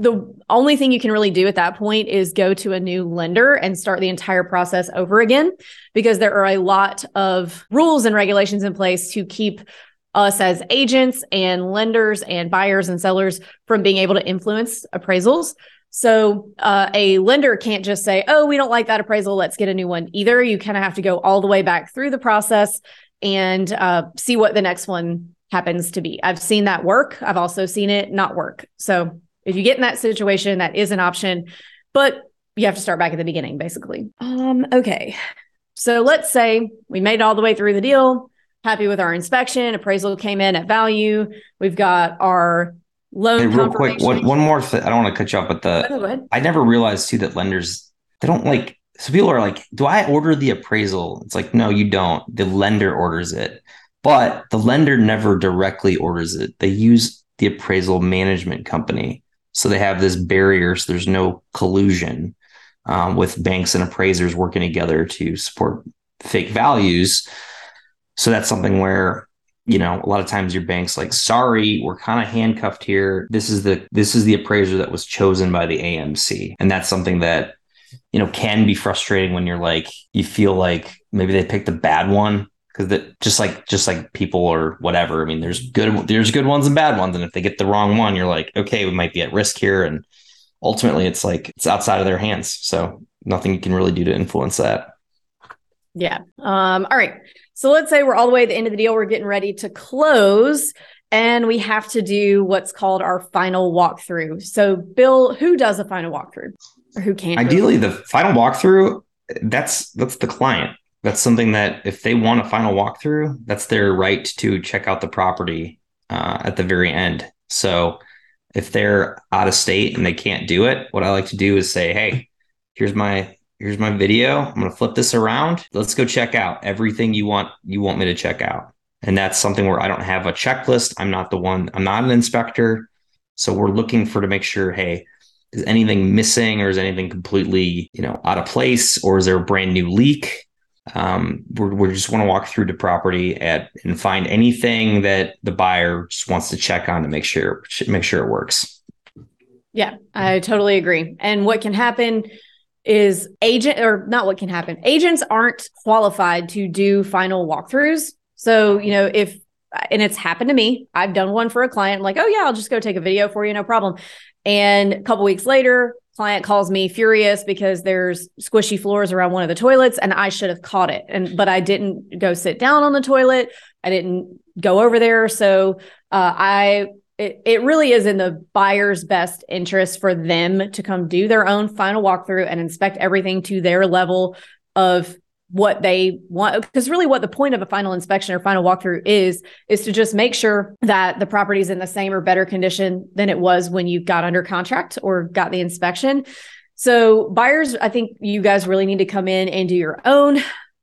Speaker 1: The only thing you can really do at that point is go to a new lender and start the entire process over again because there are a lot of rules and regulations in place to keep us as agents and lenders and buyers and sellers from being able to influence appraisals. So uh, a lender can't just say, "Oh, we don't like that appraisal. Let's get a new one." Either you kind of have to go all the way back through the process and uh, see what the next one happens to be. I've seen that work. I've also seen it not work. So if you get in that situation, that is an option, but you have to start back at the beginning, basically. Um, okay. So let's say we made it all the way through the deal, happy with our inspection, appraisal came in at value. We've got our loan. Hey,
Speaker 2: real quick, one, one more thing. I don't want to cut you off, but the I never realized too that lenders they don't like so people are like, do I order the appraisal? It's like, no, you don't. The lender orders it. But the lender never directly orders it. They use the appraisal management company. So they have this barrier. So there's no collusion um, with banks and appraisers working together to support fake values. So that's something where you know a lot of times your bank's like sorry we're kind of handcuffed here this is the this is the appraiser that was chosen by the amc and that's something that you know can be frustrating when you're like you feel like maybe they picked a bad one because that just like just like people or whatever. I mean, there's good there's good ones and bad ones, and if they get the wrong one, you're like, okay, we might be at risk here, and ultimately, it's like it's outside of their hands. So nothing you can really do to influence that.
Speaker 1: Yeah. Um. All right. So let's say we're all the way at the end of the deal. We're getting ready to close. And we have to do what's called our final walkthrough. So, Bill, who does a final walkthrough, or who can?
Speaker 2: Ideally, the final walkthrough that's that's the client that's something that if they want a final walkthrough, that's their right to check out the property uh, at the very end. So if they're out of state and they can't do it, what I like to do is say, "Hey, here's my here's my video. I'm going to flip this around. Let's go check out everything you want you want me to check out." And that's something where I don't have a checklist. I'm not the one. I'm not an inspector. So we're looking for to make sure, hey, is anything missing or is anything completely you know out of place or is there a brand new leak um, we just want to walk through the property at and find anything that the buyer just wants to check on to make sure make sure it works.
Speaker 1: Yeah i totally agree. And what can happen is agent or not what can happen agents aren't qualified to do final walkthroughs. So you know if and it's happened to me i've done one for a client I'm like oh yeah i'll just go take a video for you no problem. And a couple weeks later, client calls me furious because there's squishy floors around one of the toilets and I should have caught it. And but I didn't go sit down on the toilet. I didn't go over there. So uh, I it, it really is in the buyer's best interest for them to come do their own final walkthrough and inspect everything to their level of what they want because really what the point of a final inspection or final walkthrough is is to just make sure that the property is in the same or better condition than it was when you got under contract or got the inspection. So buyers i think you guys really need to come in and do your own.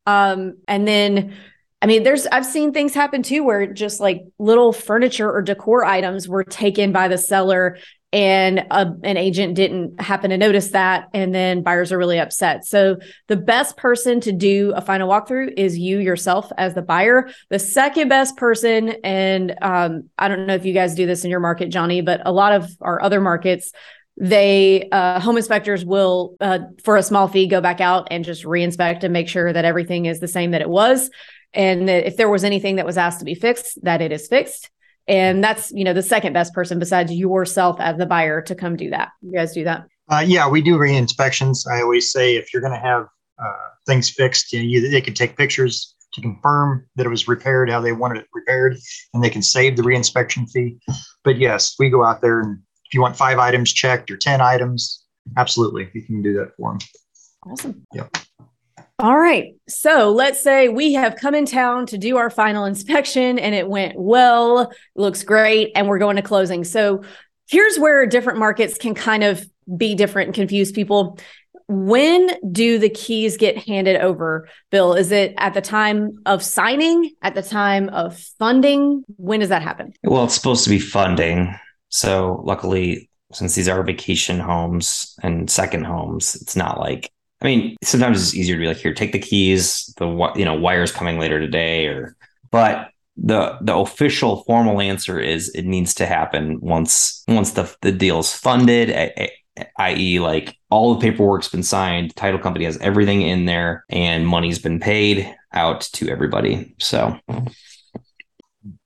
Speaker 1: Um, and then I mean, there's I've seen things happen too where just like little furniture or decor items were taken by the seller and a, an agent didn't happen to notice that and then buyers are really upset. So the best person to do a final walkthrough is you yourself as the buyer. The second best person and um, i don't know if you guys do this in your market johnny but a lot of our other markets they uh, home inspectors will uh, for a small fee go back out and just reinspect and make sure that everything is the same that it was. And that if there was anything that was asked to be fixed that it is fixed and that's you know the second best person besides yourself as the buyer to come do that. You guys do that?
Speaker 3: Uh, yeah we do re-inspections. I always say if you're going to have uh, things fixed you know, you, they can take pictures to confirm that it was repaired how they wanted it repaired and they can save the re-inspection fee. But yes we go out there and if you want five items checked or 10 items absolutely you can do that for them
Speaker 1: awesome.
Speaker 3: Yep
Speaker 1: all right. So let's say we have come in town to do our final inspection and it went well, looks great, and we're going to closing. So here's where different markets can kind of be different and confuse people. When do the keys get handed over, Bill? Is it at the time of signing, at the time of funding? When does that happen?
Speaker 2: Well, it's supposed to be funding. So luckily, since these are vacation homes and second homes, it's not like I mean, sometimes it's easier to be like, here, take the keys. The you know wires coming later today, or but the the official formal answer is it needs to happen once once the the deal's funded, i.e., like all the paperwork's been signed, title company has everything in there, and money's been paid out to everybody. So.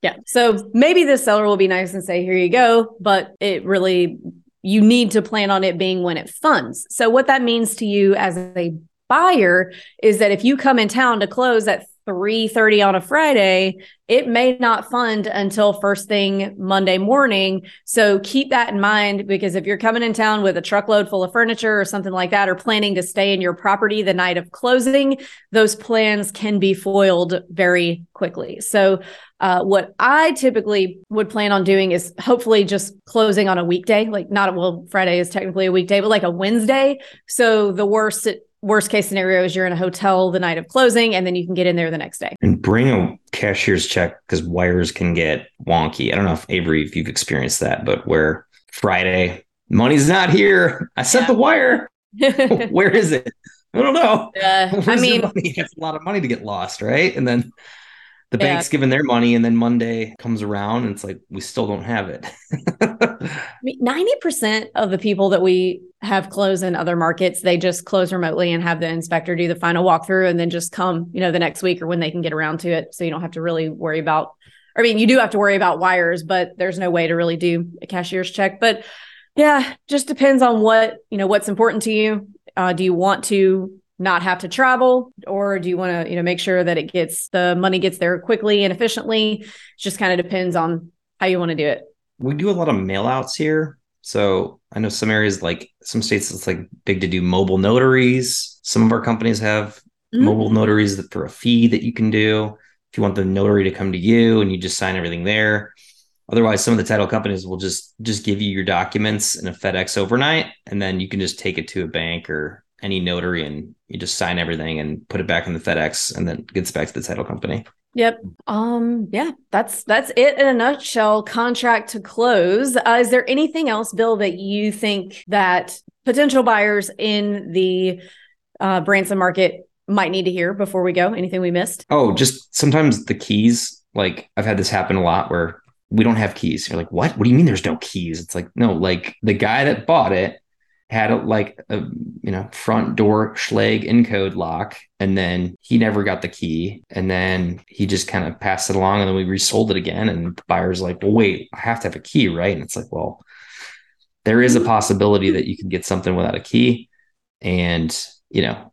Speaker 1: Yeah. So maybe the seller will be nice and say, here you go. But it really you need to plan on it being when it funds. So what that means to you as a buyer is that if you come in town to close at 3:30 on a Friday, it may not fund until first thing Monday morning. So keep that in mind because if you're coming in town with a truckload full of furniture or something like that or planning to stay in your property the night of closing, those plans can be foiled very quickly. So uh, what I typically would plan on doing is hopefully just closing on a weekday, like not a, well, Friday is technically a weekday, but like a Wednesday. So the worst worst case scenario is you're in a hotel the night of closing and then you can get in there the next day.
Speaker 2: And bring a cashier's check because wires can get wonky. I don't know if Avery, if you've experienced that, but where Friday, money's not here. I sent yeah. the wire. *laughs* where is it? I don't know.
Speaker 1: Uh, I mean,
Speaker 2: it's *laughs* a lot of money to get lost, right? And then the yeah. bank's given their money and then monday comes around and it's like we still don't have it. *laughs*
Speaker 1: I mean, 90% of the people that we have close in other markets they just close remotely and have the inspector do the final walkthrough and then just come you know the next week or when they can get around to it. So you don't have to really worry about i mean you do have to worry about wires but there's no way to really do a cashier's check. But yeah just depends on what you know what's important to you. Uh, do you want to not have to travel? Or do you want to you know make sure that it gets the money gets there quickly and efficiently? It just kind of depends on how you want to do it.
Speaker 2: We do a lot of mail outs here. So i know some areas like some states it's like big to do mobile notaries. Some of our companies have mm-hmm. mobile notaries for a fee that you can do. If you want the notary to come to you and you just sign everything there. Otherwise some of the title companies will just just give you your documents in a fedex overnight and then you can just take it to a bank or any notary and you just sign everything and put it back in the FedEx and then gets back to the title company.
Speaker 1: Yep. Um. Yeah. That's that's it in a nutshell. Contract to close. Uh, is there anything else, Bill, that you think that potential buyers in the uh, Branson market might need to hear before we go? Anything we missed?
Speaker 2: Oh, just sometimes the keys. Like I've had this happen a lot where we don't have keys. You're like, what? What do you mean there's no keys? It's like, no, like the guy that bought it had a, like a you know front door Schlage encode lock, and then he never got the key, and then he just kind of passed it along, and then we resold it again, and the buyer's like, well, wait, I have to have a key, right? And it's like, well, there is a possibility that you can get something without a key, and you know,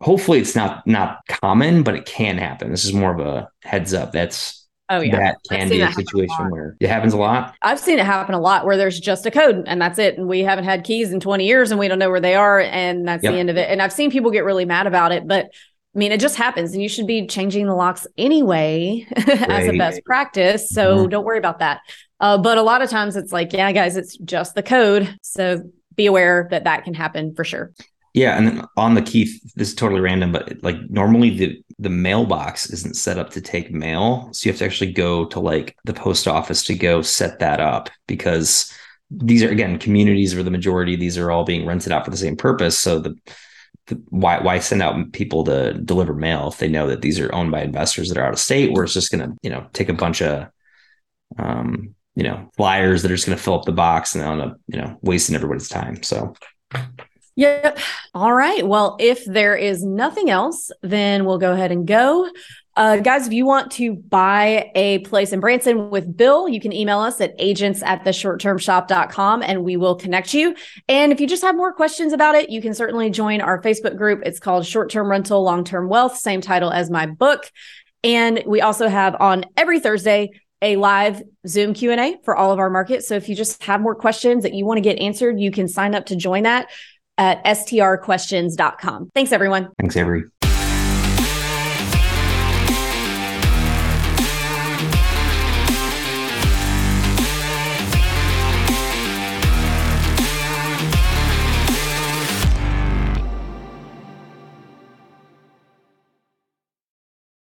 Speaker 2: hopefully it's not not common, but it can happen. This is more of a heads up. That's
Speaker 1: Oh yeah,
Speaker 2: that can be a situation a where it happens a lot.
Speaker 1: I've seen it happen a lot where there's just a code and that's it, and we haven't had keys in 20 years and we don't know where they are, and that's yep. the end of it. And I've seen people get really mad about it, but I mean, it just happens, and you should be changing the locks anyway *laughs* as a best practice. So mm-hmm. don't worry about that. Uh, but a lot of times it's like, yeah, guys, it's just the code. So be aware that that can happen for sure.
Speaker 2: Yeah, and on the key, this is totally random, but like normally the the mailbox isn't set up to take mail, so you have to actually go to like the post office to go set that up because these are again communities are the majority. These are all being rented out for the same purpose. So the, the why why send out people to deliver mail if they know that these are owned by investors that are out of state, where it's just going to you know take a bunch of um you know flyers that are just going to fill up the box and on a you know wasting everybody's time. So
Speaker 1: Yep. All right. Well, if there is nothing else, then we'll go ahead and go. Uh, guys, if you want to buy a place in Branson with Bill, you can email us at agents at the shorttermshop.com and we will connect you. And if you just have more questions about it, you can certainly join our Facebook group. It's called Short Term Rental, Long Term Wealth, same title as my book. And we also have on every Thursday a live Zoom Q&A for all of our markets. So if you just have more questions that you want to get answered, you can sign up to join that at strquestions.com. Thanks, everyone.
Speaker 2: Thanks, Avery.